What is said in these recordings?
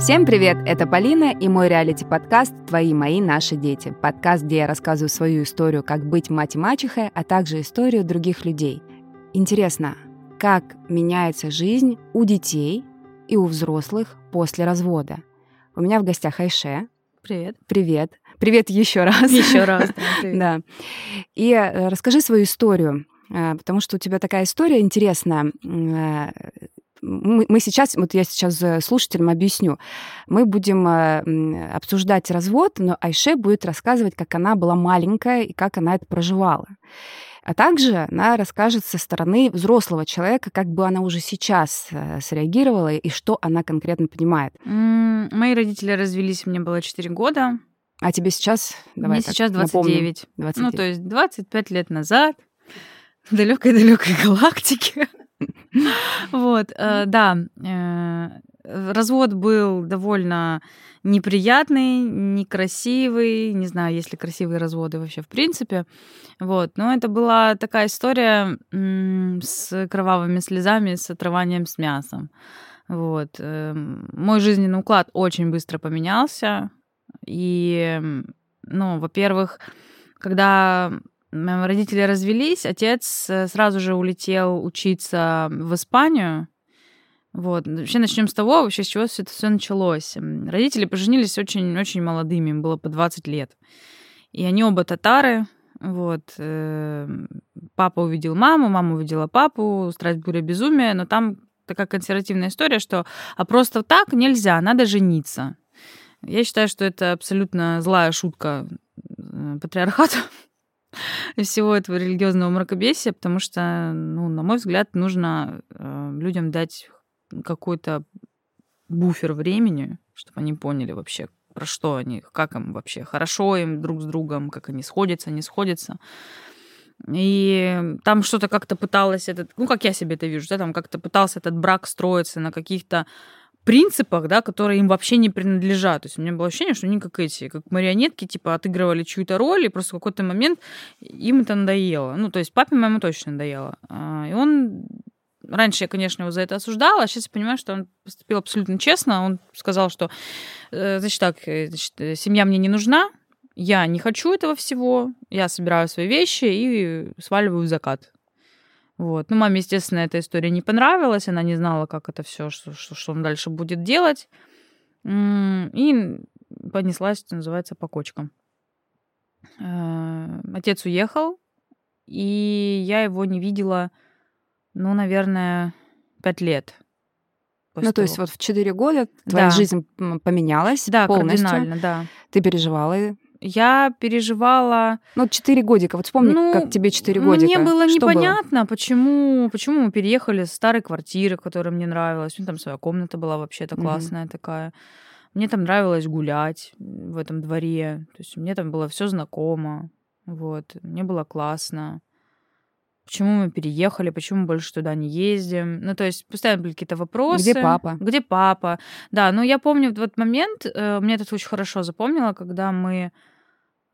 Всем привет! Это Полина и мой реалити-подкаст «Твои, мои, наши дети». Подкаст, где я рассказываю свою историю, как быть мать и мачехой, а также историю других людей. Интересно, как меняется жизнь у детей и у взрослых после развода? У меня в гостях Айше. Привет. Привет. Привет еще раз. Еще раз. Да. да. И э, расскажи свою историю, э, потому что у тебя такая история интересная. Э, мы, мы сейчас, вот я сейчас слушателям объясню, мы будем обсуждать развод, но Айше будет рассказывать, как она была маленькая и как она это проживала. А также она расскажет со стороны взрослого человека, как бы она уже сейчас среагировала и что она конкретно понимает. Мои родители развелись, мне было 4 года. А тебе сейчас? Давай Мне сейчас 29. 29. Ну, то есть 25 лет назад в далекой-далекой галактике. Вот, э, да. Э, развод был довольно неприятный, некрасивый. Не знаю, есть ли красивые разводы вообще в принципе. Вот. Но это была такая история с кровавыми слезами, с отрыванием с мясом. Вот. Эм, мой жизненный уклад очень быстро поменялся. И, ну, во-первых, когда родители развелись, отец э, сразу же улетел учиться в Испанию. Вот. Вообще начнем с того, вообще с чего все это все началось. Родители поженились очень-очень молодыми, им было по 20 лет. И они оба татары. Вот. Э, папа увидел маму, мама увидела папу, страсть, буря, безумие, но там такая консервативная история, что а просто так нельзя, надо жениться. Я считаю, что это абсолютно злая шутка э, патриархата всего этого религиозного мракобесия, потому что, ну, на мой взгляд, нужно э, людям дать какой-то буфер времени, чтобы они поняли вообще, про что они, как им вообще, хорошо им друг с другом, как они сходятся, не сходятся. И там что-то как-то пыталось этот, ну, как я себе это вижу, да, там как-то пытался этот брак строиться на каких-то принципах, да, которые им вообще не принадлежат. То есть у меня было ощущение, что они как эти, как марионетки, типа, отыгрывали чью-то роль, и просто в какой-то момент им это надоело. Ну, то есть папе моему точно надоело. А, и он... Раньше я, конечно, его за это осуждала, а сейчас я понимаю, что он поступил абсолютно честно. Он сказал, что, э, значит так, э, значит, э, семья мне не нужна, я не хочу этого всего, я собираю свои вещи и сваливаю в закат. Вот. Ну, маме, естественно, эта история не понравилась, она не знала, как это все, что, что, что он дальше будет делать. И понеслась, что называется, по кочкам. Э, отец уехал, и я его не видела, ну, наверное, пять лет. Ну, того. то есть вот в четыре года твоя да. жизнь поменялась да, полностью. кардинально, да. Ты переживала я переживала... Ну, четыре годика. Вот вспомни, ну, как тебе четыре годика. Мне было Что непонятно, было? почему, почему мы переехали с старой квартиры, которая мне нравилась. У меня там своя комната была вообще-то классная mm-hmm. такая. Мне там нравилось гулять в этом дворе. То есть мне там было все знакомо. Вот. Мне было классно почему мы переехали, почему мы больше туда не ездим. Ну, то есть постоянно были какие-то вопросы. Где папа? Где папа? Да, ну я помню в тот момент, э, мне это очень хорошо запомнила, когда мы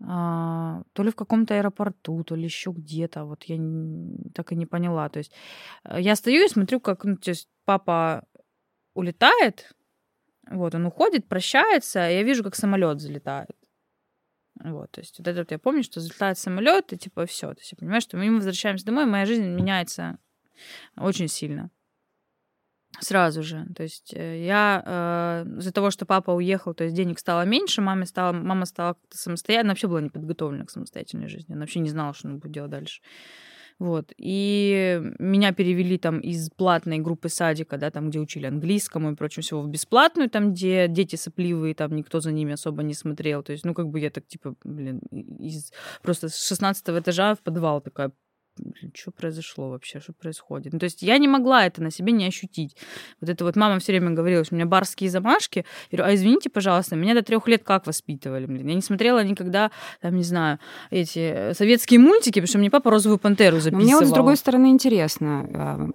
а, то ли в каком-то аэропорту, то ли еще где-то, вот я так и не поняла. То есть э, я стою и смотрю, как ну, то есть папа улетает, вот он уходит, прощается, и я вижу, как самолет залетает. Вот, то есть вот это вот я помню, что взлетает самолет, и типа все. То есть я понимаю, что мы возвращаемся домой, моя жизнь меняется очень сильно. Сразу же. То есть э, я э, из-за того, что папа уехал, то есть денег стало меньше, маме стала, мама стала как-то самостоятельно, она вообще была не подготовлена к самостоятельной жизни. Она вообще не знала, что она будет делать дальше. Вот. И меня перевели там из платной группы садика, да, там, где учили английскому и прочему всего, в бесплатную, там, где дети сопливые, там никто за ними особо не смотрел. То есть, ну, как бы я так, типа, блин, из просто с 16 этажа в подвал такая что произошло вообще, что происходит. Ну, то есть я не могла это на себе не ощутить. Вот это вот мама все время говорила, что у меня барские замашки. Я говорю, а извините, пожалуйста, меня до трех лет как воспитывали? Блин? Я не смотрела никогда, там, не знаю, эти советские мультики, потому что мне папа розовую пантеру записывал. Мне вот с другой стороны интересно. А,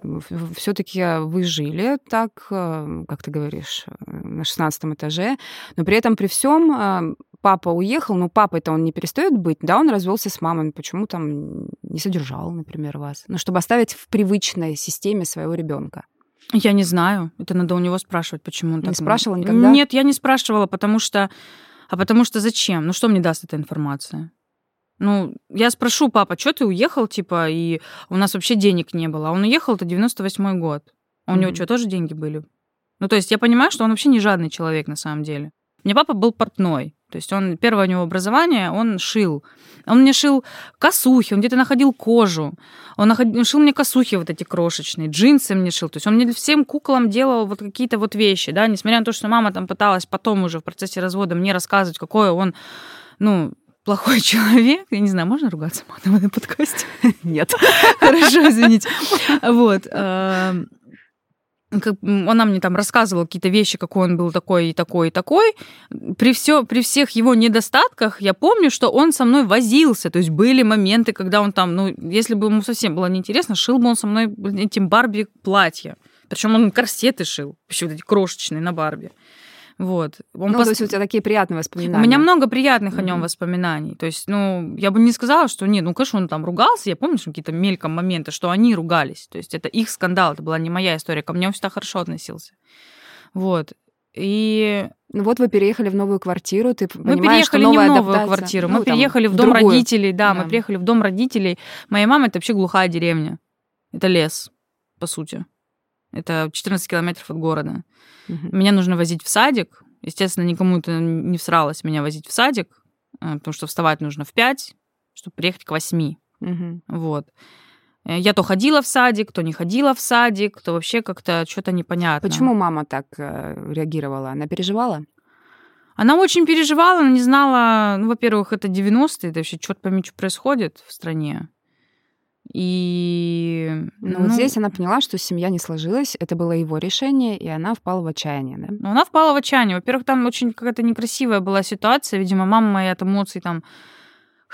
Все-таки вы жили так, э, как ты говоришь, э, на шестнадцатом этаже, но при этом при всем папа уехал, ну, папой-то он не перестает быть, да, он развелся с мамой, почему там не содержал, например, вас? Ну, чтобы оставить в привычной системе своего ребенка. Я не знаю. Это надо у него спрашивать, почему он не так... Не спрашивала никогда? Нет, я не спрашивала, потому что... А потому что зачем? Ну что мне даст эта информация? Ну, я спрошу, папа, что ты уехал, типа, и у нас вообще денег не было. А он уехал, это 98-й год. А у mm-hmm. него что, тоже деньги были? Ну, то есть я понимаю, что он вообще не жадный человек на самом деле. У меня папа был портной. То есть он, первое у него образование, он шил. Он мне шил косухи, он где-то находил кожу. Он шил мне косухи вот эти крошечные, джинсы мне шил. То есть он мне всем куклам делал вот какие-то вот вещи, да, несмотря на то, что мама там пыталась потом уже в процессе развода мне рассказывать, какой он, ну, плохой человек. Я не знаю, можно ругаться матом в этом подкасте? Нет. Хорошо, извините. Вот. Она мне там рассказывала какие-то вещи, какой он был такой и такой и такой. При, все, при всех его недостатках я помню, что он со мной возился. То есть были моменты, когда он там, ну, если бы ему совсем было неинтересно, шил бы он со мной этим Барби платье. Причем он корсеты шил, еще вот эти крошечные на Барби. Вот. Он ну, пос... то есть у тебя такие приятные воспоминания. У меня много приятных mm-hmm. о нем воспоминаний. То есть, ну, я бы не сказала, что нет, ну, конечно, он там ругался. Я помню, что какие-то мельком моменты, что они ругались. То есть это их скандал, это была не моя история. Ко мне он всегда хорошо относился. Вот. И ну вот вы переехали в новую квартиру, ты мы переехали не в новую адаптация, квартиру, мы ну, переехали в дом другую. родителей, да, да, мы приехали в дом родителей. Моя мама это вообще глухая деревня, это лес, по сути. Это 14 километров от города. Угу. Меня нужно возить в садик. Естественно, никому это не всралось меня возить в садик, э, потому что вставать нужно в 5, чтобы приехать к 8. Угу. Вот. Э, я то ходила в садик, то не ходила в садик, то вообще как-то что-то непонятно. Почему мама так э, реагировала? Она переживала? Она очень переживала, она не знала, ну, во-первых, это 90-е, это вообще черт пойми, что происходит в стране. И... Но ну, вот здесь она поняла, что семья не сложилась, это было его решение, и она впала в отчаяние, да? Ну, она впала в отчаяние. Во-первых, там очень какая-то некрасивая была ситуация, видимо, мама моя от эмоций там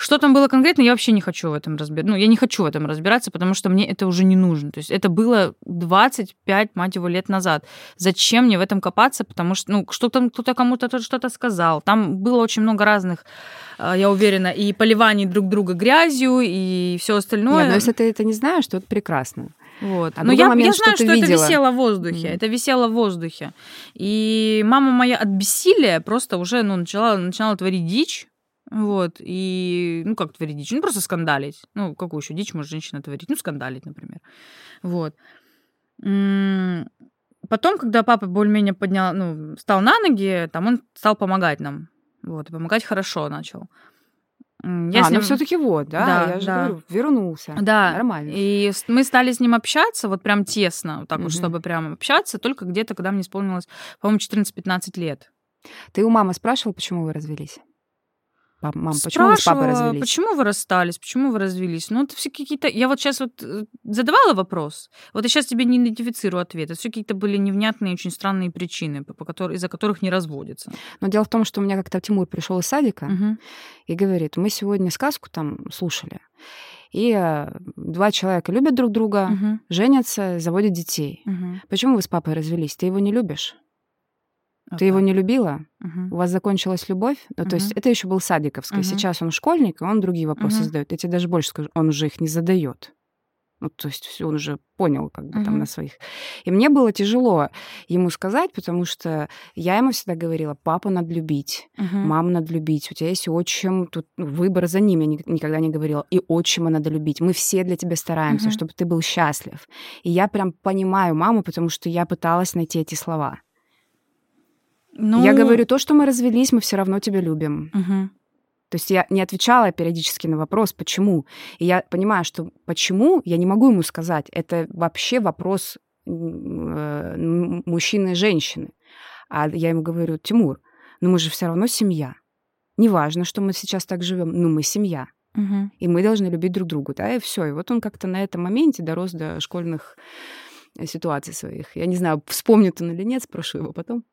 что там было конкретно, я вообще не хочу в этом разбираться. Ну, я не хочу в этом разбираться, потому что мне это уже не нужно. То есть это было 25, мать его, лет назад. Зачем мне в этом копаться? Потому что, ну, что-то кто-то кому-то что-то сказал. Там было очень много разных, а, я уверена, и поливаний друг друга грязью, и все остальное. Нет, но если ты это не знаешь, то это прекрасно. Вот. А Но я, момент, я знаю, что, что это висело в воздухе. Mm. Это висело в воздухе. И мама моя от бессилия просто уже ну, начала, начинала творить дичь. Вот, и, ну, как творить дичь? Ну, просто скандалить. Ну, какую еще дичь может женщина творить? Ну, скандалить, например. Вот. Потом, когда папа более-менее поднял, ну, встал на ноги, там он стал помогать нам. Вот, и помогать хорошо начал. Я а, ним... ну все-таки вот, да, да я же да. говорю, вернулся. Да, нормально. И мы стали с ним общаться, вот прям тесно, вот так угу. вот, чтобы прям общаться, только где-то, когда мне исполнилось, по-моему, 14-15 лет. Ты у мамы спрашивал, почему вы развелись? Мам, почему вы с папой развелись? почему вы расстались, почему вы развелись? Ну, это все какие-то... Я вот сейчас вот э, задавала вопрос, вот я сейчас тебе не идентифицирую ответ. Это все какие-то были невнятные, очень странные причины, по которым, из-за которых не разводятся. Но дело в том, что у меня как-то Тимур пришел из садика угу. и говорит, мы сегодня сказку там слушали, и э, два человека любят друг друга, угу. женятся, заводят детей. Угу. Почему вы с папой развелись? Ты его не любишь? Okay. Ты его не любила? Uh-huh. У вас закончилась любовь? Ну, uh-huh. то есть это еще был садиковский. Uh-huh. Сейчас он школьник, и он другие вопросы uh-huh. задает. Я тебе даже больше скажу, он уже их не задает. Ну, то есть он уже понял, как бы uh-huh. там на своих. И мне было тяжело ему сказать, потому что я ему всегда говорила: папу надо любить, uh-huh. маму надо любить. У тебя есть отчим, тут выбор за ними. Я никогда не говорила. И отчима надо любить. Мы все для тебя стараемся, uh-huh. чтобы ты был счастлив. И я прям понимаю маму, потому что я пыталась найти эти слова. Ну... Я говорю, то, что мы развелись, мы все равно тебя любим. Угу. То есть я не отвечала периодически на вопрос, почему. И я понимаю, что почему, я не могу ему сказать. Это вообще вопрос э, мужчины и женщины. А я ему говорю, Тимур, ну мы же все равно семья. Неважно, что мы сейчас так живем, но мы семья. Угу. И мы должны любить друг друга, да, и все. И вот он как-то на этом моменте дорос до школьных э, ситуаций своих. Я не знаю, вспомнит он или нет, спрошу его потом.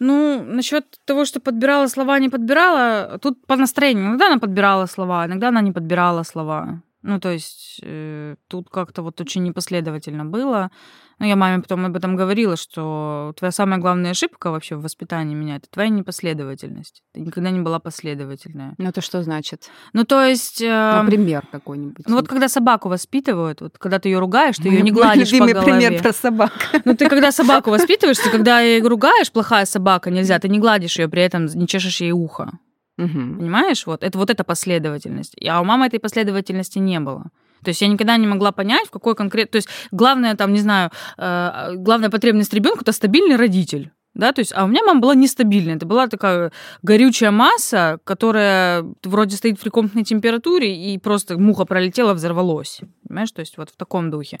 Ну, насчет того, что подбирала слова, не подбирала, тут по настроению. Иногда она подбирала слова, иногда она не подбирала слова. Ну, то есть э, тут как-то вот очень непоследовательно было. Ну, я маме потом об этом говорила, что твоя самая главная ошибка вообще в воспитании меня это твоя непоследовательность. Ты никогда не была последовательная. Ну, это что значит? Ну, то есть... Э, Например, какой-нибудь. Ну, вот когда собаку воспитывают, вот когда ты ее ругаешь, ты ее не гладишь по голове. пример про собак. Ну, ты когда собаку воспитываешь, ты когда ее ругаешь, плохая собака, нельзя, ты не гладишь ее, при этом не чешешь ей ухо. Угу. Понимаешь? Вот это вот эта последовательность. А у мамы этой последовательности не было. То есть я никогда не могла понять, в какой конкретно... То есть главное, там, не знаю, э, главная потребность ребенка это стабильный родитель. Да, то есть, а у меня мама была нестабильная. Это была такая горючая масса, которая вроде стоит при комнатной температуре, и просто муха пролетела, взорвалось. Понимаешь, то есть вот в таком духе.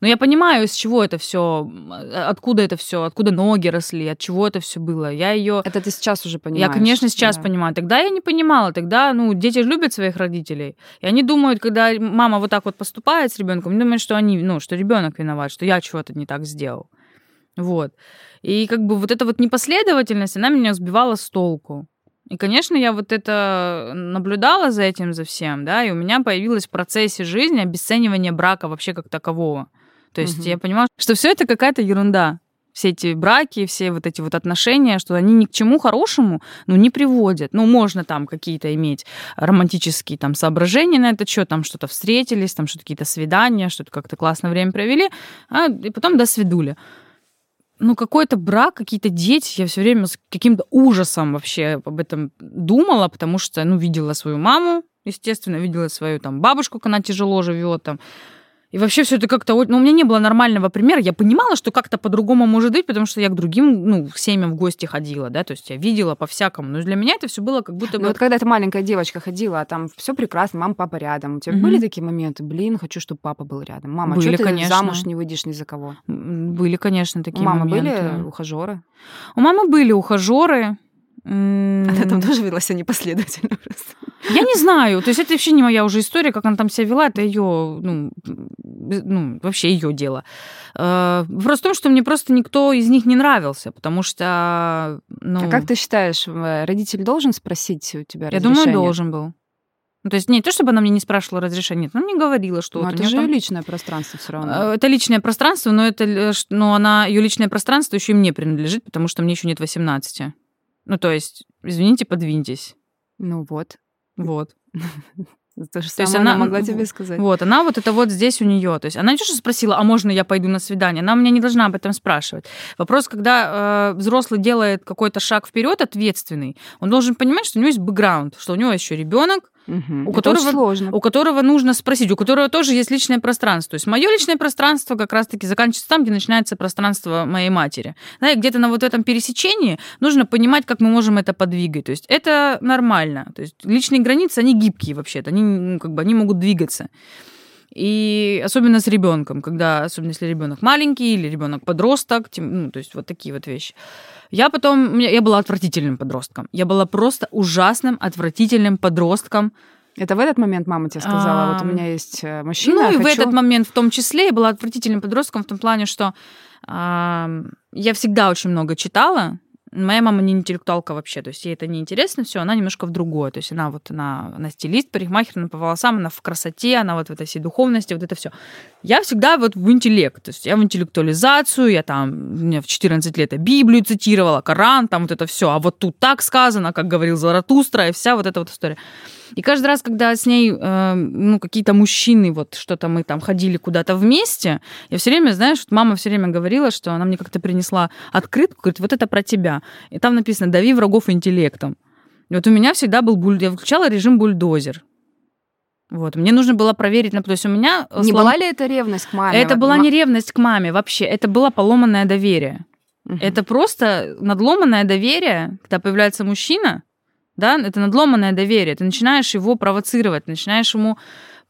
Но я понимаю, из чего это все, откуда это все, откуда ноги росли, от чего это все было. Я ее. Это ты сейчас уже понимаешь. Я, конечно, сейчас да. понимаю. Тогда я не понимала. Тогда, ну, дети любят своих родителей. И они думают, когда мама вот так вот поступает с ребенком, думают, что они, ну, что ребенок виноват, что я чего-то не так сделал. Вот. И как бы вот эта вот непоследовательность, она меня сбивала с толку. И, конечно, я вот это наблюдала за этим, за всем, да, и у меня появилось в процессе жизни обесценивание брака вообще как такового. То есть угу. я понимала, что все это какая-то ерунда. Все эти браки, все вот эти вот отношения, что они ни к чему хорошему ну, не приводят. Ну, можно там какие-то иметь романтические там соображения на это счет, там что-то встретились, там что-то какие-то свидания, что-то как-то классно время провели, а, и потом до свидули ну, какой-то брак, какие-то дети. Я все время с каким-то ужасом вообще об этом думала, потому что, ну, видела свою маму, естественно, видела свою там бабушку, как она тяжело живет, там, и вообще все это как-то... Ну, у меня не было нормального примера. Я понимала, что как-то по-другому может быть, потому что я к другим, ну, к семьям в гости ходила, да, то есть я видела по-всякому. Но для меня это все было как будто бы... Ну, вот когда ты маленькая девочка ходила, а там все прекрасно, мама, папа рядом. У тебя угу. были такие моменты? Блин, хочу, чтобы папа был рядом. Мама, были, что ты конечно. замуж не выйдешь ни за кого? Были, конечно, такие У мамы моменты. были ухажеры? У мамы были ухажеры. Она там тоже вела себя непоследовательно просто. Я не знаю. То есть это вообще не моя уже история, как она там себя вела. Это ее, ну, ну вообще ее дело. Э, вопрос в том, что мне просто никто из них не нравился, потому что... Ну... А как ты считаешь, э, родитель должен спросить у тебя Я думаю, должен был. Ну, то есть не то, чтобы она мне не спрашивала разрешения, но мне говорила, что... Но вот это же там... личное пространство все равно. Э, это личное пространство, но это, но она, ее личное пространство еще и мне принадлежит, потому что мне еще нет 18. Ну, то есть, извините, подвиньтесь. Ну вот. Вот. То же то есть она, она могла тебе сказать. Вот, она вот это вот здесь у нее. То есть она не то, что спросила, а можно я пойду на свидание? Она меня не должна об этом спрашивать. Вопрос, когда э, взрослый делает какой-то шаг вперед ответственный, он должен понимать, что у него есть бэкграунд, что у него еще ребенок, Угу. У, которого, сложно. у которого нужно спросить, у которого тоже есть личное пространство. То есть мое личное пространство как раз-таки заканчивается там, где начинается пространство моей матери. Да, и где-то на вот этом пересечении нужно понимать, как мы можем это подвигать. То есть это нормально. То есть личные границы, они гибкие вообще-то, они, ну, как бы, они могут двигаться. И особенно с ребенком, когда, особенно если ребенок маленький или ребенок подросток, ну, то есть вот такие вот вещи. Я потом, я была отвратительным подростком. Я была просто ужасным, отвратительным подростком. Это в этот момент мама тебе сказала, а, вот у меня есть э, мужчина. Ну и хочу... в этот момент в том числе я была отвратительным подростком в том плане, что а, я всегда очень много читала, Моя мама не интеллектуалка вообще, то есть ей это не интересно все, она немножко в другое. То есть она вот она, она стилист, парикмахер, она по волосам, она в красоте, она вот в этой всей духовности, вот это все. Я всегда вот в интеллект, то есть я в интеллектуализацию, я там, меня в 14 лет я Библию цитировала, Коран, там вот это все, а вот тут так сказано, как говорил Заратустра, и вся вот эта вот история. И каждый раз, когда с ней, э, ну, какие-то мужчины, вот что-то мы там ходили куда-то вместе, я все время, знаешь, мама все время говорила, что она мне как-то принесла открытку, говорит, вот это про тебя. И там написано «дави врагов интеллектом». И вот у меня всегда был буль... Я включала режим бульдозер. Вот, мне нужно было проверить, ну, то есть у меня... Не слом... была ли это ревность к маме? Это была не ревность к маме вообще, это было поломанное доверие. Угу. Это просто надломанное доверие, когда появляется мужчина, да, это надломанное доверие. Ты начинаешь его провоцировать, начинаешь ему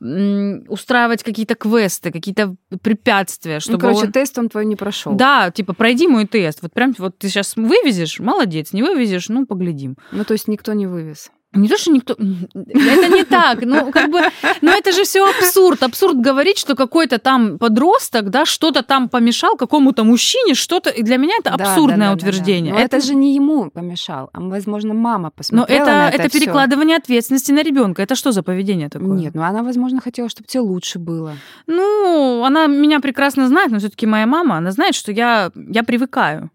устраивать какие-то квесты, какие-то препятствия, ну, чтобы... Ну, короче, он... тест он твой не прошел. Да, типа, пройди мой тест. Вот прям вот ты сейчас вывезешь, молодец, не вывезешь, ну, поглядим. Ну, то есть никто не вывез. Не то, что никто... Это не так. Ну, как бы... Ну, это же все абсурд. Абсурд говорить, что какой-то там подросток, да, что-то там помешал какому-то мужчине, что-то... И для меня это абсурдное да, да, утверждение. Да, да. Но это... это же не ему помешал, а, возможно, мама посмотрела Но это, на это, это перекладывание ответственности на ребенка. Это что за поведение такое? Нет, ну она, возможно, хотела, чтобы тебе лучше было. Ну, она меня прекрасно знает, но все-таки моя мама, она знает, что я, я привыкаю.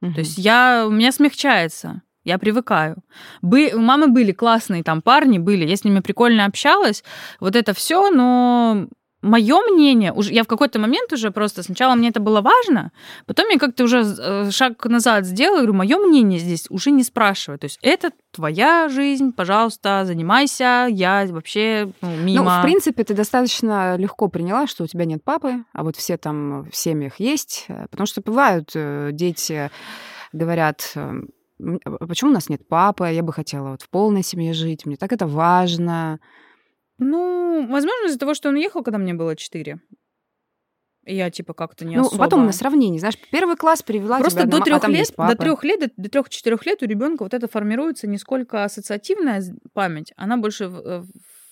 Угу. То есть я, у меня смягчается я привыкаю. Бы, у мамы были классные там парни, были, я с ними прикольно общалась, вот это все, но мое мнение, уже я в какой-то момент уже просто сначала мне это было важно, потом я как-то уже э, шаг назад сделала, говорю, мое мнение здесь уже не спрашивают. То есть это твоя жизнь, пожалуйста, занимайся, я вообще ну, мимо. Ну, в принципе, ты достаточно легко приняла, что у тебя нет папы, а вот все там в семьях есть, э, потому что бывают э, дети говорят, почему у нас нет папы, я бы хотела вот в полной семье жить, мне так это важно. Ну, возможно, из-за того, что он уехал, когда мне было четыре. Я типа как-то не ну, особо. потом на сравнение, знаешь, первый класс привела Просто тебя до трех а лет, до трех лет, до трех-четырех лет у ребенка вот это формируется не сколько ассоциативная память, она больше э,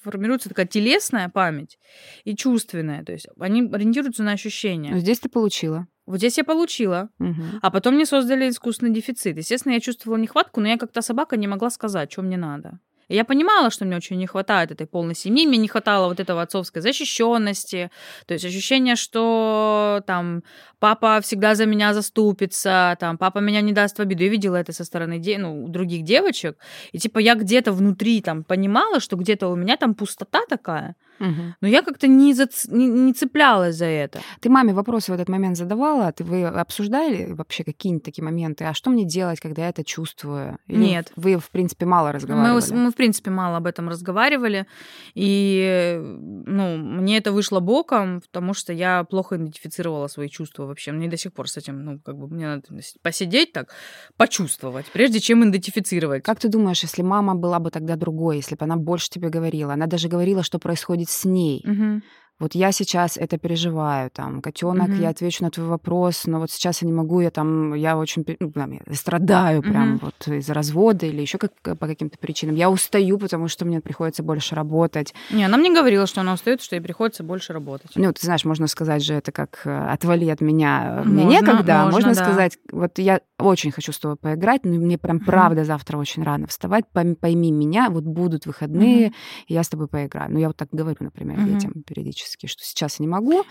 формируется такая телесная память и чувственная, то есть они ориентируются на ощущения. Но здесь ты получила. Вот здесь я получила. Угу. А потом мне создали искусственный дефицит. Естественно, я чувствовала нехватку, но я как-то собака не могла сказать, что мне надо. И я понимала, что мне очень не хватает этой полной семьи, мне не хватало вот этого отцовской защищенности, то есть ощущение, что там папа всегда за меня заступится, там папа меня не даст в обиду. Я видела это со стороны де- ну, других девочек, и типа я где-то внутри там понимала, что где-то у меня там пустота такая, Угу. Но я как-то не, зац... не, не цеплялась за это. Ты маме вопросы в этот момент задавала? Ты вы обсуждали вообще какие-нибудь такие моменты? А что мне делать, когда я это чувствую? Или Нет. Вы, в принципе, мало разговаривали? Мы, мы, в принципе, мало об этом разговаривали. И, ну, мне это вышло боком, потому что я плохо идентифицировала свои чувства вообще. Мне до сих пор с этим, ну, как бы, мне надо посидеть так, почувствовать, прежде чем идентифицировать. Как ты думаешь, если мама была бы тогда другой, если бы она больше тебе говорила? Она даже говорила, что происходит быть с ней. Угу вот я сейчас это переживаю, там, котенок, mm-hmm. я отвечу на твой вопрос, но вот сейчас я не могу, я там, я очень, ну, там, я страдаю mm-hmm. прям вот из-за развода или еще как, по каким-то причинам. Я устаю, потому что мне приходится больше работать. Не, она мне говорила, что она устает, что ей приходится больше работать. Ну, ты знаешь, можно сказать же это как э, «отвали от меня, можно, мне некогда». Можно, можно да. сказать, вот я очень хочу с тобой поиграть, но мне прям mm-hmm. правда завтра очень рано вставать, пойми меня, вот будут выходные, mm-hmm. и я с тобой поиграю. Ну, я вот так говорю, например, mm-hmm. детям периодически физически, что сейчас я не могу,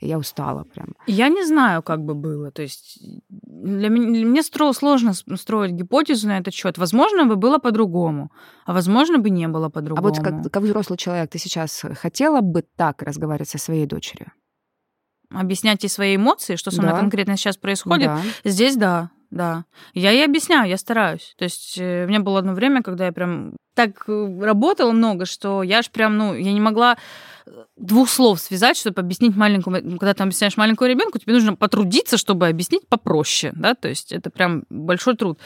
я устала прям. Я не знаю, как бы было. То есть для меня, для меня сложно строить гипотезу на этот счет. Возможно, бы было по-другому, а возможно, бы не было по-другому. А вот как, как взрослый человек, ты сейчас хотела бы так разговаривать со своей дочерью? Объяснять ей свои эмоции, что со мной да. конкретно сейчас происходит? Да. Здесь да, да. Я ей объясняю, я стараюсь. То есть э, у меня было одно время, когда я прям так э, работала много, что я аж прям, ну, я не могла двух слов связать, чтобы объяснить маленькому, когда ты объясняешь маленькому ребенку, тебе нужно потрудиться, чтобы объяснить попроще, да, то есть это прям большой труд.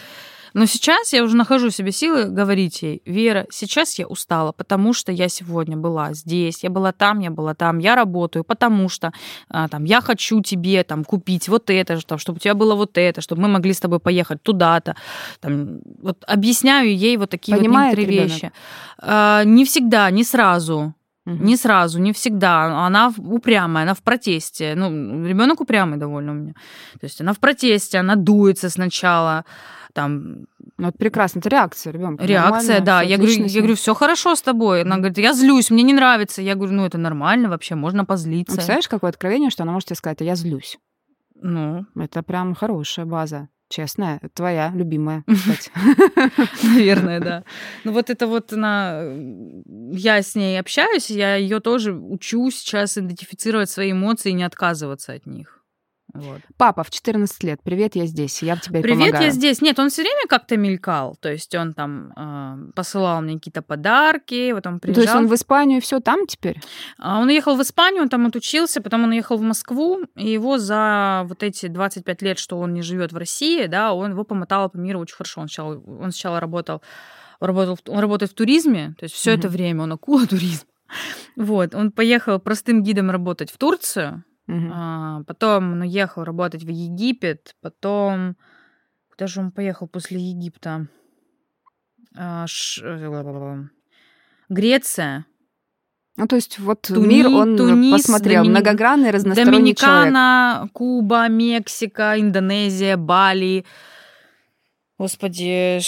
Но сейчас я уже нахожу в себе силы говорить ей, Вера, сейчас я устала, потому что я сегодня была здесь, я была там, я была там, я работаю, потому что а, там, я хочу тебе там, купить вот это, там, чтобы у тебя было вот это, чтобы мы могли с тобой поехать туда-то. Там, вот объясняю ей вот такие Понимает вот некоторые вещи. А, не всегда, не сразу. Угу. Не сразу, не всегда. Она упрямая, она в протесте. Ну, ребенок упрямый довольно у меня. То есть она в протесте, она дуется сначала там... Ну, это прекрасно, это реакция ребенка. Реакция, да. Я говорю, я говорю, все хорошо с тобой. Она говорит, я злюсь, мне не нравится. Я говорю, ну это нормально вообще, можно позлиться. Ну, представляешь, какое откровение, что она может тебе сказать, я злюсь. Ну. Это прям хорошая база. Честная, твоя любимая, кстати. Наверное, да. Ну вот это вот она... Я с ней общаюсь, я ее тоже учу сейчас идентифицировать свои эмоции и не отказываться от них. Вот. Папа в 14 лет, привет, я здесь, я в тебе Привет, помогаю. я здесь. Нет, он все время как-то мелькал. То есть он там э, посылал мне какие-то подарки, потом приезжал. То есть он в Испанию все там теперь? А он уехал в Испанию, он там отучился, потом он уехал в Москву, и его за вот эти 25 лет, что он не живет в России, да, он его помотал по миру очень хорошо. Он сначала, он сначала работал, работал, он работает в туризме, то есть все mm-hmm. это время он акула туризма. Вот, он поехал простым гидом работать в Турцию, Угу. А, потом он уехал работать в Египет, потом... Куда же он поехал после Египта? А, ш... Э, Греция. Ну, то есть вот Туни, мир он Тунис, посмотрел, Домини... многогранный, разносторонний Доминикана, человек. Куба, Мексика, Индонезия, Бали. Господи,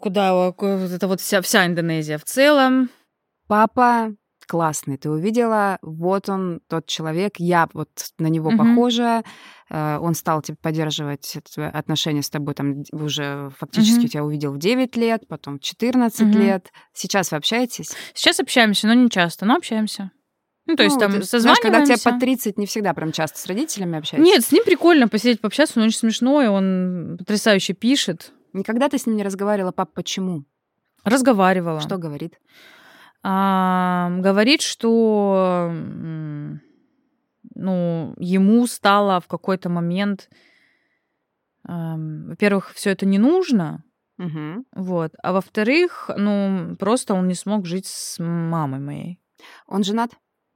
куда? Это вот вся, вся Индонезия в целом. Папа классный, ты увидела, вот он, тот человек, я вот на него угу. похожа, э, он стал тебе поддерживать отношения с тобой, там уже фактически угу. тебя увидел в 9 лет, потом в 14 угу. лет. Сейчас вы общаетесь? Сейчас общаемся, но не часто, но общаемся. Ну, то есть ну, там ты, знаешь, когда тебе по 30, не всегда прям часто с родителями общаешься. Нет, с ним прикольно посидеть, пообщаться, он очень смешной, он потрясающе пишет. Никогда ты с ним не разговаривала, пап, почему? Разговаривала. Что говорит? А, говорит, что ну, ему стало в какой-то момент, а, во-первых, все это не нужно, угу. вот, а во-вторых, ну, просто он не смог жить с мамой моей. Он женат?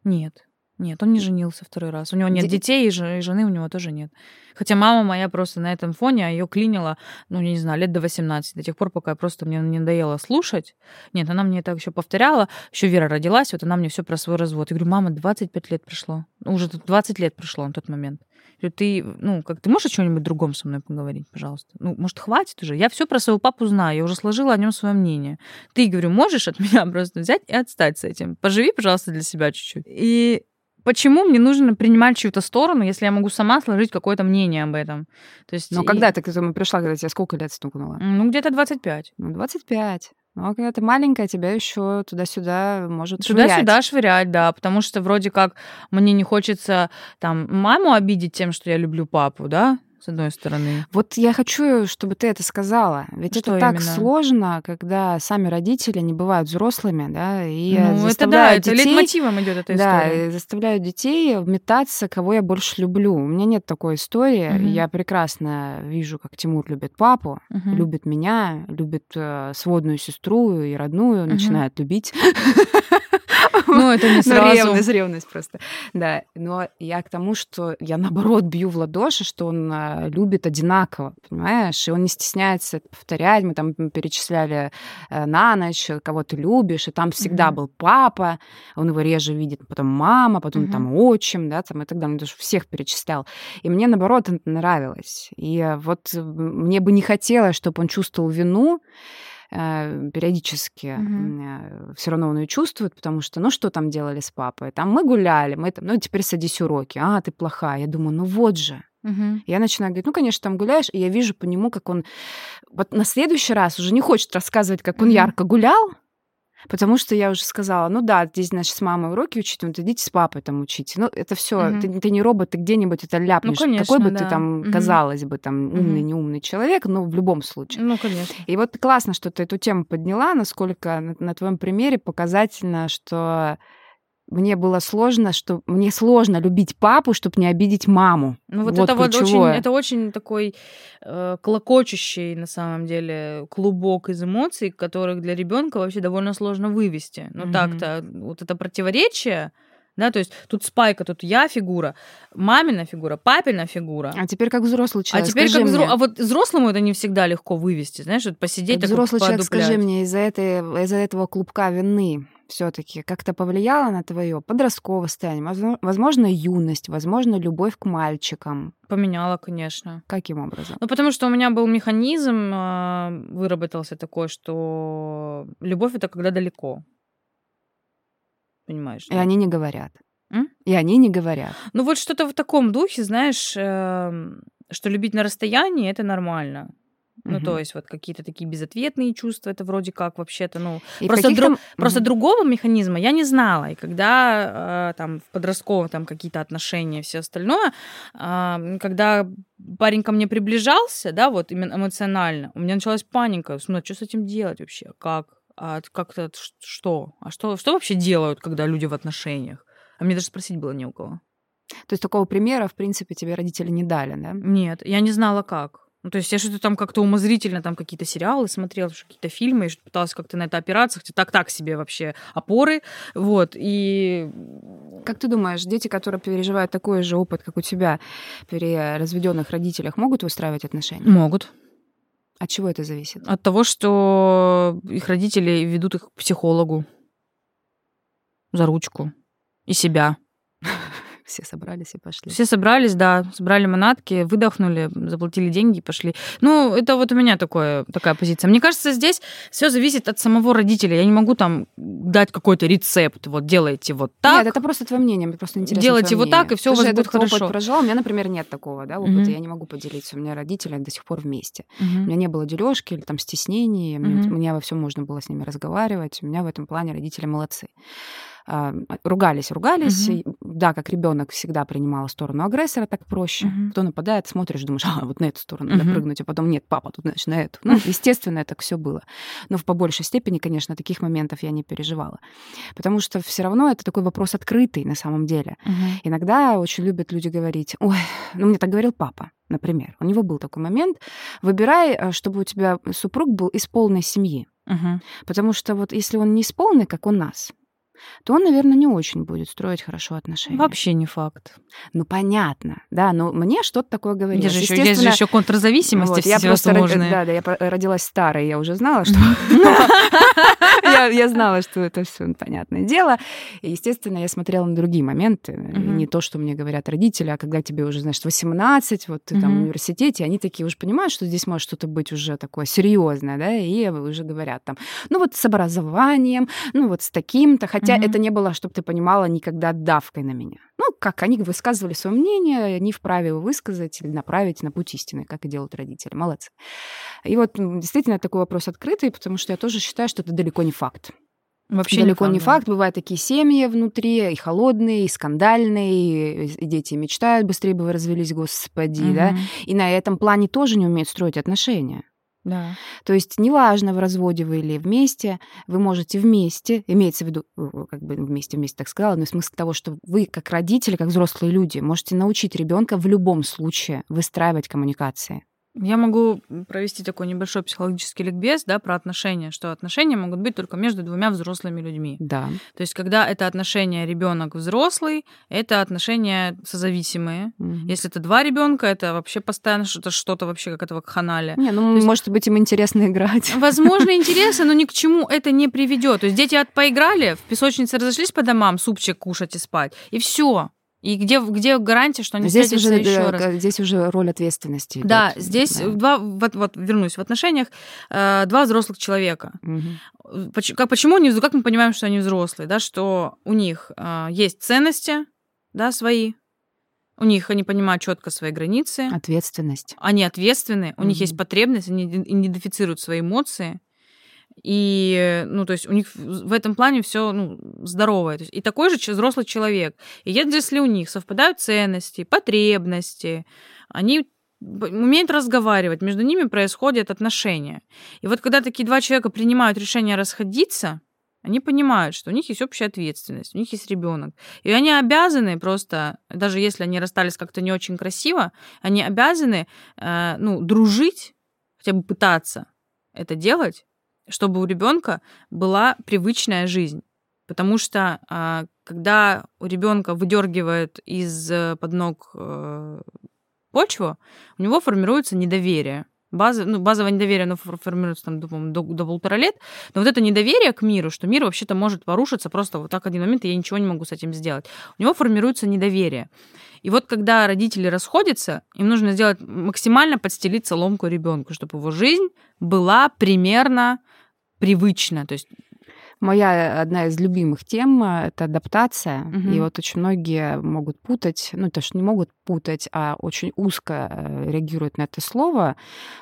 Нет. Нет, он не женился второй раз. У него нет Д... детей, и жены у него тоже нет. Хотя мама моя просто на этом фоне, а ее клинила, ну, не знаю, лет до 18, до тех пор, пока я просто мне не надоело слушать. Нет, она мне это еще повторяла. Еще Вера родилась, вот она мне все про свой развод. Я говорю, мама, 25 лет прошло. Ну, уже 20 лет прошло на тот момент. Я говорю, ты, ну, как ты можешь о чем-нибудь другом со мной поговорить, пожалуйста? Ну, может, хватит уже? Я все про своего папу знаю, я уже сложила о нем свое мнение. Ты, говорю, можешь от меня просто взять и отстать с этим? Поживи, пожалуйста, для себя чуть-чуть. И почему мне нужно принимать чью-то сторону, если я могу сама сложить какое-то мнение об этом? То есть, Но и... когда ты к этому пришла, когда тебе сколько лет стукнуло? Ну, где-то 25. Ну, 25. Ну, а когда ты маленькая, тебя еще туда-сюда может Туда-сюда швырять, да, потому что вроде как мне не хочется там маму обидеть тем, что я люблю папу, да, с одной стороны. Вот я хочу, чтобы ты это сказала. Ведь Что это так именно? сложно, когда сами родители не бывают взрослыми, да, и ну, это да, это детей, лейтмотивом идет эта да, история. Да, заставляют детей метаться, кого я больше люблю. У меня нет такой истории. Угу. Я прекрасно вижу, как Тимур любит папу, угу. любит меня, любит э, сводную сестру и родную, угу. начинает любить. Ну, это не сразу. ревность, ревность просто. Да, но я к тому, что я, наоборот, бью в ладоши, что он а, любит одинаково, понимаешь? И он не стесняется повторять. Мы там перечисляли э, на ночь, кого ты любишь, и там всегда был папа, он его реже видит, потом мама, потом там отчим, да, там и так далее. Он даже всех перечислял. И мне, наоборот, это нравилось. И вот мне бы не хотелось, чтобы он чувствовал вину, Э, периодически угу. все равно он ее чувствует, потому что, ну, что там делали с папой? Там мы гуляли, мы там, ну, теперь садись уроки. А, ты плохая. Я думаю, ну вот же. Угу. Я начинаю говорить, ну, конечно, там гуляешь, и я вижу по нему, как он вот на следующий раз уже не хочет рассказывать, как он угу. ярко гулял, Потому что я уже сказала, ну да, здесь, значит, с мамой уроки учить, ну идите с папой там учите. Ну, это все, угу. ты, ты не робот, ты где-нибудь это ляпнешь. Ну, конечно, Какой бы да. ты там, угу. казалось бы, там, умный, угу. неумный человек, но в любом случае. Ну, конечно. И вот классно, что ты эту тему подняла, насколько на, на твоем примере показательно, что мне было сложно, что мне сложно любить папу, чтобы не обидеть маму. Ну вот, вот это вот очень, это очень такой э, клокочущий на самом деле клубок из эмоций, которых для ребенка вообще довольно сложно вывести. Ну mm-hmm. так-то вот это противоречие, да, то есть тут спайка, тут я фигура, мамина фигура, папина фигура. А теперь как взрослый человек. А теперь скажи как взрослый, а вот взрослому это не всегда легко вывести, знаешь, вот посидеть. Как взрослый человек, скажи мне, из-за этой, из-за этого клубка вины все-таки как-то повлияло на твое подростковое состояние, возможно, юность, возможно, любовь к мальчикам? Поменяла, конечно. Каким образом? Ну, потому что у меня был механизм, а, выработался такой, что любовь это когда далеко. Понимаешь? И да? они не говорят. М? И они не говорят. Ну, вот что-то в таком духе, знаешь, эм, что любить на расстоянии это нормально. Ну, то есть вот какие-то такие безответные чувства, это вроде как вообще-то, ну, и просто, дру... там... просто другого механизма я не знала. И когда э, там в подростковом там какие-то отношения, все остальное, э, когда парень ко мне приближался, да, вот именно эмоционально, у меня началась паника. Смотри, что с этим делать вообще? Как? А как-то что? А что, что вообще делают, когда люди в отношениях? А мне даже спросить было не у кого. То есть такого примера, в принципе, тебе родители не дали, да? Нет, я не знала как. Ну, то есть я что-то там как-то умозрительно там какие-то сериалы смотрела, какие-то фильмы, и пыталась как-то на это опираться, хотя так-так себе вообще опоры, вот, и... Как ты думаешь, дети, которые переживают такой же опыт, как у тебя, при разведенных родителях, могут выстраивать отношения? Могут. От чего это зависит? От того, что их родители ведут их к психологу за ручку и себя. Все собрались и пошли. Все собрались, да, собрали манатки, выдохнули, заплатили деньги и пошли. Ну, это вот у меня такое, такая позиция. Мне кажется, здесь все зависит от самого родителя. Я не могу там дать какой-то рецепт. Вот делайте вот так. Нет, это просто твое мнение, мне просто интересно. Делайте вот так, и все у вас будет хорошо. Опыт прожила. У меня, например, нет такого да, опыта. Mm-hmm. Я не могу поделиться. У меня родители до сих пор вместе. Mm-hmm. У меня не было дележки или там стеснений. Mm-hmm. Мне во всем можно было с ними разговаривать. У меня в этом плане родители молодцы ругались, ругались. Угу. Да, как ребенок всегда принимала сторону агрессора, так проще. Угу. Кто нападает, смотришь, думаешь, а, вот на эту сторону угу. прыгнуть, а потом нет, папа, тут, значит, на эту. Ну, естественно, это все было. Но в по большей степени, конечно, таких моментов я не переживала. Потому что все равно это такой вопрос открытый на самом деле. Угу. Иногда очень любят люди говорить, ой, ну мне так говорил папа. Например, у него был такой момент. Выбирай, э, чтобы у тебя супруг был из полной семьи. Угу. Потому что вот если он не из полной, как у нас, то он, наверное, не очень будет строить хорошо отношения. Вообще не факт. Ну, понятно, да, но мне что-то такое говорит. Есть же еще, есть же еще контрзависимости вот, я просто Да, да, я родилась старой, я уже знала, что... Я знала, что это все понятное дело. И, естественно, я смотрела на другие моменты. Не то, что мне говорят родители, а когда тебе уже, знаешь, 18, вот ты там в университете, они такие уже понимают, что здесь может что-то быть уже такое серьезное, да, и уже говорят там, ну вот с образованием, ну вот с таким-то, хотя Хотя mm-hmm. это не было, чтобы ты понимала, никогда давкой на меня. Ну, как они высказывали свое мнение, они вправе его высказать или направить на путь истины, как и делают родители. Молодцы. И вот действительно такой вопрос открытый, потому что я тоже считаю, что это далеко не факт. Вообще далеко не факт, не факт. Бывают такие семьи внутри, и холодные, и скандальные, и дети мечтают, быстрее бы вы развелись, господи, угу. да. И на этом плане тоже не умеют строить отношения. Да. То есть неважно, в разводе вы или вместе, вы можете вместе, имеется в виду, как бы вместе, вместе так сказала, но смысл того, что вы, как родители, как взрослые люди, можете научить ребенка в любом случае выстраивать коммуникации. Я могу провести такой небольшой психологический ликбез да, про отношения, что отношения могут быть только между двумя взрослыми людьми. Да. То есть, когда это отношения ребенок взрослый, это отношения созависимые. Mm-hmm. Если это два ребенка, это вообще постоянно что-то, что-то вообще как этого ханали. Не, ну, есть, может быть, им интересно играть. Возможно, интересно, но ни к чему это не приведет. То есть дети от поиграли, в песочнице разошлись по домам, супчик кушать и спать, и все. И где, где гарантия, что они здесь уже, еще раз? Здесь уже роль ответственности. Идет. Да, здесь да. два, вот, вот вернусь, в отношениях э, два взрослых человека. Угу. Как, почему они, как мы понимаем, что они взрослые, да, что у них э, есть ценности, да, свои, у них они понимают четко свои границы. Ответственность. Они ответственны, у угу. них есть потребность, они идентифицируют свои эмоции. И, ну, то есть у них в этом плане все ну, здоровое. И такой же взрослый человек. И если у них совпадают ценности, потребности, они умеют разговаривать, между ними происходят отношения. И вот когда такие два человека принимают решение расходиться, они понимают, что у них есть общая ответственность, у них есть ребенок. И они обязаны просто, даже если они расстались как-то не очень красиво, они обязаны э, ну, дружить, хотя бы пытаться это делать, чтобы у ребенка была привычная жизнь. Потому что а, когда у ребенка выдергивает из э, под ног э, почву, у него формируется недоверие. База, ну, базовое недоверие, оно формируется там, думаю, до, до полутора лет. Но вот это недоверие к миру, что мир вообще-то может порушиться просто вот так один момент, и я ничего не могу с этим сделать. У него формируется недоверие. И вот когда родители расходятся, им нужно сделать максимально подстелить соломку ребенку, чтобы его жизнь была примерно привычно. То есть Моя одна из любимых тем э, это адаптация. Угу. И вот очень многие могут путать, ну, то, что не могут путать, а очень узко э, реагируют на это слово.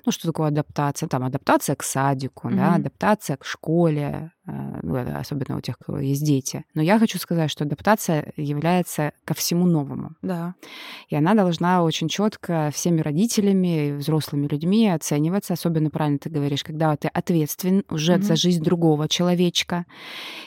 Ну, что такое адаптация? Там адаптация к садику, угу. да, адаптация к школе, Э, ну, особенно у тех, у кого есть дети. Но я хочу сказать, что адаптация является ко всему новому. Да. И она должна очень четко всеми родителями, взрослыми людьми оцениваться. Особенно правильно ты говоришь, когда ты ответственен уже mm-hmm. за жизнь другого человечка.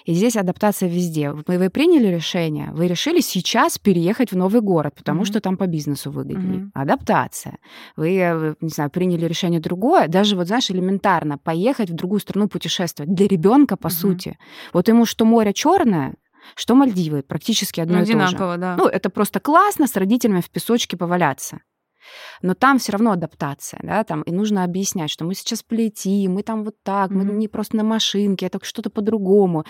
И здесь адаптация везде. Вы, вы приняли решение, вы решили сейчас переехать в новый город, потому mm-hmm. что там по бизнесу выгоднее. Mm-hmm. Адаптация. Вы, э, не знаю, приняли решение другое, даже вот, знаешь, элементарно поехать в другую страну путешествовать для ребенка по угу. сути. Вот ему что море черное, что Мальдивы, практически одно ну, и то же. да. Ну, это просто классно с родителями в песочке поваляться. Но там все равно адаптация, да, там, и нужно объяснять, что мы сейчас полетим, мы там вот так, mm-hmm. мы не просто на машинке, это что-то по-другому.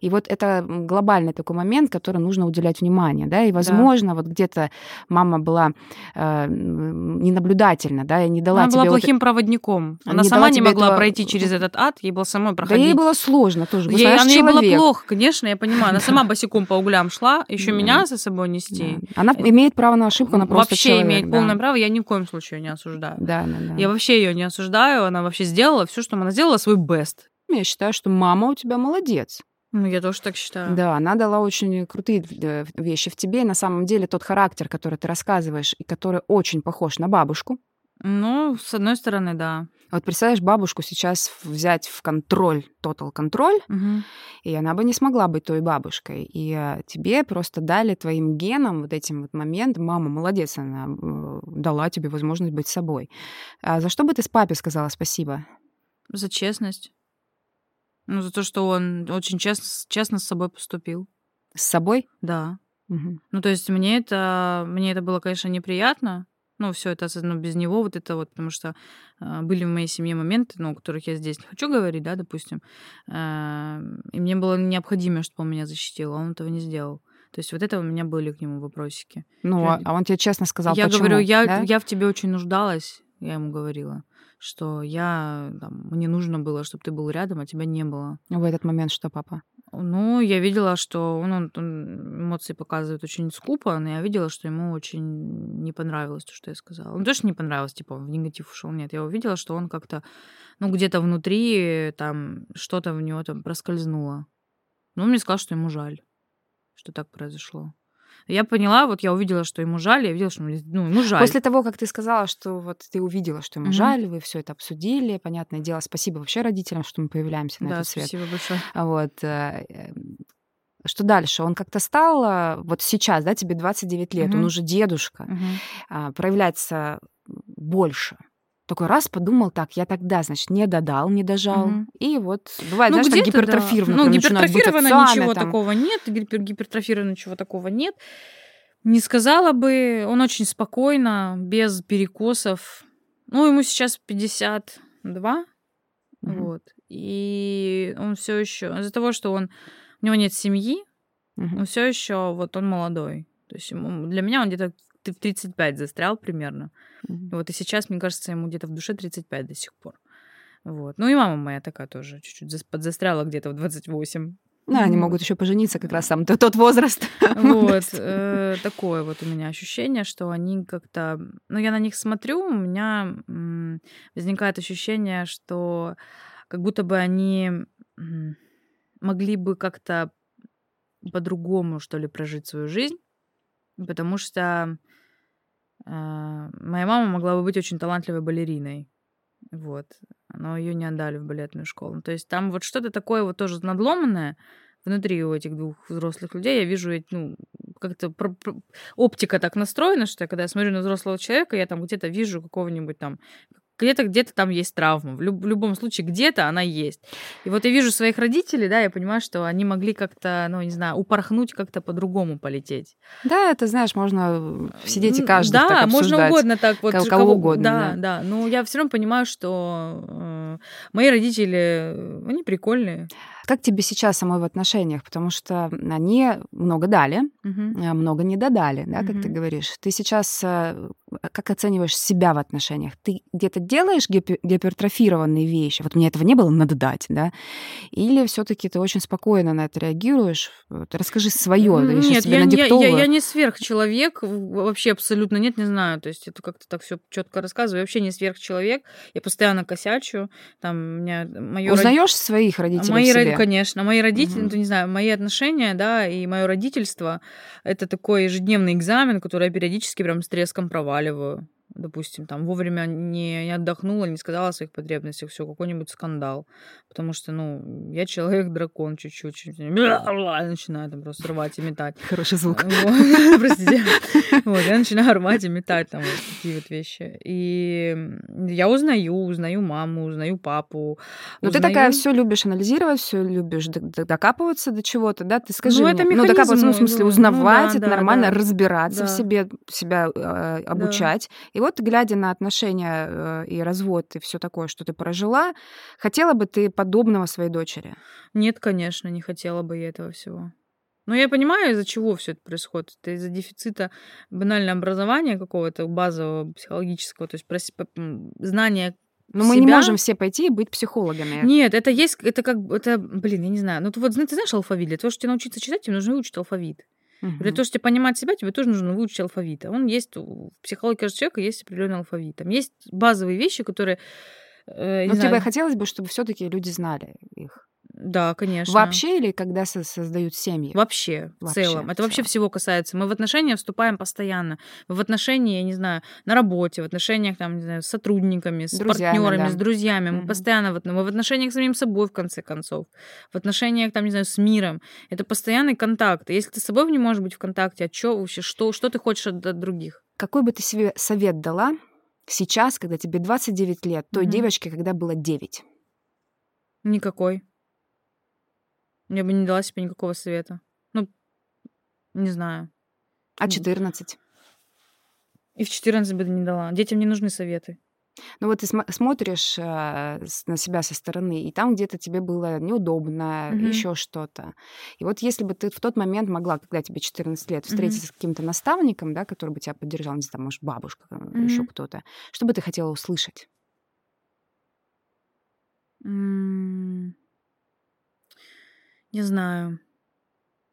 И вот это глобальный такой момент, который нужно уделять внимание, да, и, возможно, да. вот где-то мама была э, ненаблюдательна, да, и не дала Она тебе... была плохим вот... проводником. Она не сама не могла этого... пройти через этот ад, ей было самой проходить. Да ей было сложно тоже. Ей, она, ей было плохо, конечно, я понимаю. Она сама босиком по углям шла, еще меня за собой нести. Она имеет право на ошибку, она просто Вообще имеет полное право, я ни в коем случае ее не осуждаю. Да, да, да. Я вообще ее не осуждаю, она вообще сделала все, что она сделала, свой best. Я считаю, что мама у тебя молодец. Ну, я тоже так считаю. Да, она дала очень крутые э, вещи в тебе. И на самом деле тот характер, который ты рассказываешь, и который очень похож на бабушку. Ну, с одной стороны, да. Вот представляешь, бабушку сейчас взять в контроль, total контроль, угу. и она бы не смогла быть той бабушкой. И а, тебе просто дали твоим генам вот этим вот момент, мама молодец, она э, дала тебе возможность быть собой. А за что бы ты с папе сказала спасибо? За честность. Ну, за то, что он очень честно, честно с собой поступил. С собой? Да. Угу. Ну, то есть мне это, мне это было, конечно, неприятно, ну, все это ну, без него, вот это вот, потому что э, были в моей семье моменты, ну, о которых я здесь не хочу говорить, да, допустим, э, и мне было необходимо, чтобы он меня защитил, а он этого не сделал. То есть вот это у меня были к нему вопросики. Ну, а, а он тебе честно сказал, Я почему, говорю, я, да? я в тебе очень нуждалась, я ему говорила, что я, там, мне нужно было, чтобы ты был рядом, а тебя не было. В этот момент что, папа? Ну, я видела, что он, он, он эмоции показывает очень скупо, но я видела, что ему очень не понравилось то, что я сказала. Ну, тоже не понравилось, типа, в негатив ушел. Нет, я увидела, что он как-то, ну, где-то внутри там что-то в него там проскользнуло. Ну, он мне сказал, что ему жаль, что так произошло. Я поняла, вот я увидела, что ему жаль, я видела, что ну, ему жаль. После того, как ты сказала, что вот ты увидела, что ему mm-hmm. жаль, вы все это обсудили, понятное дело, спасибо вообще родителям, что мы появляемся на да, этот свет. спасибо большое. Вот. Э, эм, что дальше? Он как-то стал, э, вот сейчас, да, тебе 29 лет, mm-hmm. он уже дедушка, mm-hmm. проявляется больше такой раз подумал, так, я тогда, значит, не додал, не дожал. Угу. И вот бывает, ну, знаешь, гипертрофированно. Да. Ну, гипертрофированно ничего там. такого нет, гипертрофированно ничего такого нет. Не сказала бы, он очень спокойно, без перекосов. Ну, ему сейчас 52, угу. вот. И он все еще из-за того, что он у него нет семьи, угу. он все еще вот он молодой. То есть ему, для меня он где-то в 35 застрял примерно. Mm-hmm. Вот и сейчас, мне кажется, ему где-то в душе 35 до сих пор. Вот. Ну и мама моя такая тоже чуть-чуть подзастряла где-то в 28. Да, они могут еще пожениться как раз сам тот возраст. Вот э, такое вот у меня ощущение, что они как-то, ну я на них смотрю, у меня возникает ощущение, что как будто бы они могли бы как-то по-другому что ли прожить свою жизнь, потому что моя мама могла бы быть очень талантливой балериной. Вот. Но ее не отдали в балетную школу. То есть там вот что-то такое вот тоже надломанное внутри у этих двух взрослых людей. Я вижу, ну, как-то оптика так настроена, что я, когда я смотрю на взрослого человека, я там где-то вижу какого-нибудь там где-то где-то там есть травма. В, люб- в любом случае, где-то она есть. И вот я вижу своих родителей, да, я понимаю, что они могли как-то, ну, не знаю, упорхнуть как-то по-другому полететь. Да, это, знаешь, можно сидеть и каждый Да, так можно угодно так вот. Кого, кого угодно. Да, да, да. Но я все равно понимаю, что э, мои родители, они прикольные. Как тебе сейчас самой в отношениях? Потому что они много дали, угу. много не додали, да, как угу. ты говоришь. Ты сейчас э, как оцениваешь себя в отношениях? Ты где-то делаешь гипертрофированные вещи? Вот мне этого не было, надо дать, да? Или все таки ты очень спокойно на это реагируешь? Вот, расскажи свое. Нет, я, я, я, я не сверхчеловек, вообще абсолютно нет, не знаю. То есть это как-то так все четко рассказываю. Я вообще не сверхчеловек, я постоянно косячу. Там у меня моё Узнаешь род... своих родителей мои в себе? Конечно. Мои родители, угу. ну, не знаю, мои отношения, да, и мое родительство — это такой ежедневный экзамен, который я периодически прям с треском проваливаю допустим, там вовремя не, не отдохнула, не сказала о своих потребностях, все, какой-нибудь скандал. Потому что, ну, я человек-дракон чуть-чуть. чуть начинаю там просто рвать и метать. Хороший звук. Простите. Вот, я начинаю рвать и метать там вот такие вот вещи. И я узнаю, узнаю маму, узнаю папу. Ну, ты такая все любишь анализировать, все любишь докапываться до чего-то, да? Ты скажи ну, мне. Ну, докапываться, ну, в смысле, узнавать, это нормально, разбираться в себе, себя э, обучать. И вот, глядя на отношения э, и развод, и все такое, что ты прожила, хотела бы ты подобного своей дочери? Нет, конечно, не хотела бы я этого всего. Но я понимаю, из-за чего все это происходит. Это из-за дефицита банального образования какого-то базового психологического, то есть знания но мы себя... не можем все пойти и быть психологами. Нет, это есть, это как, это, блин, я не знаю. Ну, ты вот, ты знаешь алфавит? Для того, чтобы тебе научиться читать, тебе нужно выучить алфавит. Угу. Для того, чтобы понимать себя, тебе тоже нужно выучить алфавит. Он есть, в психологии каждого человека есть определенный алфавит. Там есть базовые вещи, которые... Э, Но тебе хотелось бы, чтобы все таки люди знали их. Да, конечно. Вообще или когда создают семьи? Вообще, в вообще, целом. Это вообще всего касается. Мы в отношения вступаем постоянно. Мы в отношения, я не знаю, на работе, в отношениях, там, не знаю, с сотрудниками, с друзьями, партнерами, да. с друзьями. Мы постоянно в, мы в отношениях с самим собой, в конце концов. В отношениях, там, не знаю, с миром. Это постоянный контакт. Если ты с собой не можешь быть в контакте, а что вообще, что, что ты хочешь от, от других? Какой бы ты себе совет дала сейчас, когда тебе 29 лет, той mm-hmm. девочке, когда было 9? Никакой. Я бы не дала себе никакого совета. Ну, не знаю. А 14? И в 14 бы не дала. Детям не нужны советы. Ну вот ты см- смотришь э, на себя со стороны, и там где-то тебе было неудобно, mm-hmm. еще что-то. И вот если бы ты в тот момент могла, когда тебе 14 лет, встретиться mm-hmm. с каким-то наставником, да, который бы тебя поддержал, не знаю, может, бабушка, mm-hmm. еще кто-то, что бы ты хотела услышать? Mm-hmm. Не знаю,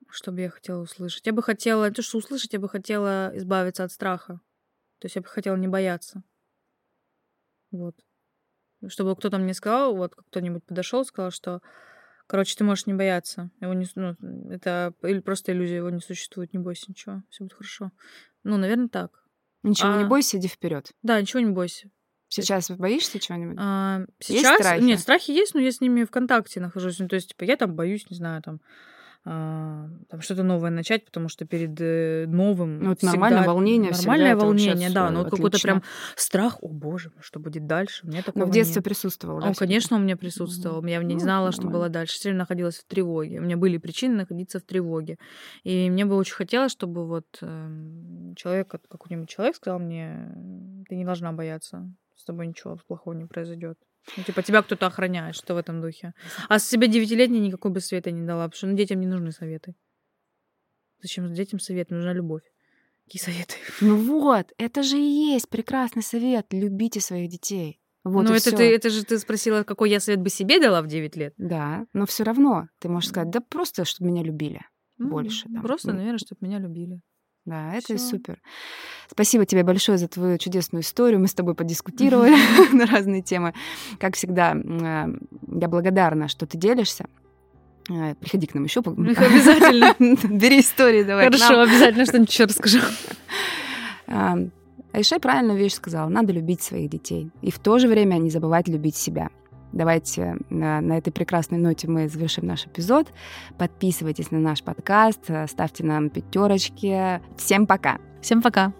что бы я хотела услышать. Я бы хотела, то, что услышать, я бы хотела избавиться от страха. То есть я бы хотела не бояться. Вот. Чтобы кто-то мне сказал, вот кто-нибудь подошел, сказал, что, короче, ты можешь не бояться. Его не, ну, это или просто иллюзия, его не существует, не бойся ничего, все будет хорошо. Ну, наверное, так. Ничего а, не бойся, иди вперед. Да, ничего не бойся. Сейчас боишься чего-нибудь? А, сейчас есть страхи? нет, страхи есть, но я с ними в контакте нахожусь. Ну, то есть, типа, я там боюсь, не знаю, там а, там что-то новое начать, потому что перед э, новым ну, это нормальное волнение, нормальное волнение, да, но вот какой-то прям страх, о боже, что будет дальше? Мне такого но в детстве нет. присутствовал. Да, конечно, у меня присутствовал, я не ну, знала, что было дальше, все время находилась в тревоге, у меня были причины находиться в тревоге, и мне бы очень хотелось, чтобы вот э, человек, какой-нибудь человек сказал мне, ты не должна бояться, с тобой ничего плохого не произойдет. Ну, типа, тебя кто-то охраняет, что в этом духе. А с себя девятилетней никакой бы совета не дала, потому что ну, детям не нужны советы. Зачем детям совет? Нужна любовь. Какие советы? Ну вот, это же и есть прекрасный совет. Любите своих детей. Вот ну, это, ты, это же ты спросила, какой я совет бы себе дала в 9 лет. Да, но все равно ты можешь сказать, да просто, чтобы меня любили mm, больше. Там. Просто, наверное, чтобы меня любили. Да, это Всё. супер. Спасибо тебе большое за твою чудесную историю. Мы с тобой подискутировали на разные темы. Как всегда, я благодарна, что ты делишься. Э, приходи к нам еще. Обязательно. Бери истории давай. Хорошо, обязательно что-нибудь еще расскажу. Айша правильную вещь сказала. Надо любить своих детей. И в то же время не забывать любить себя. Давайте на, этой прекрасной ноте мы завершим наш эпизод. Подписывайтесь на наш подкаст, ставьте нам пятерочки. Всем пока. Всем пока.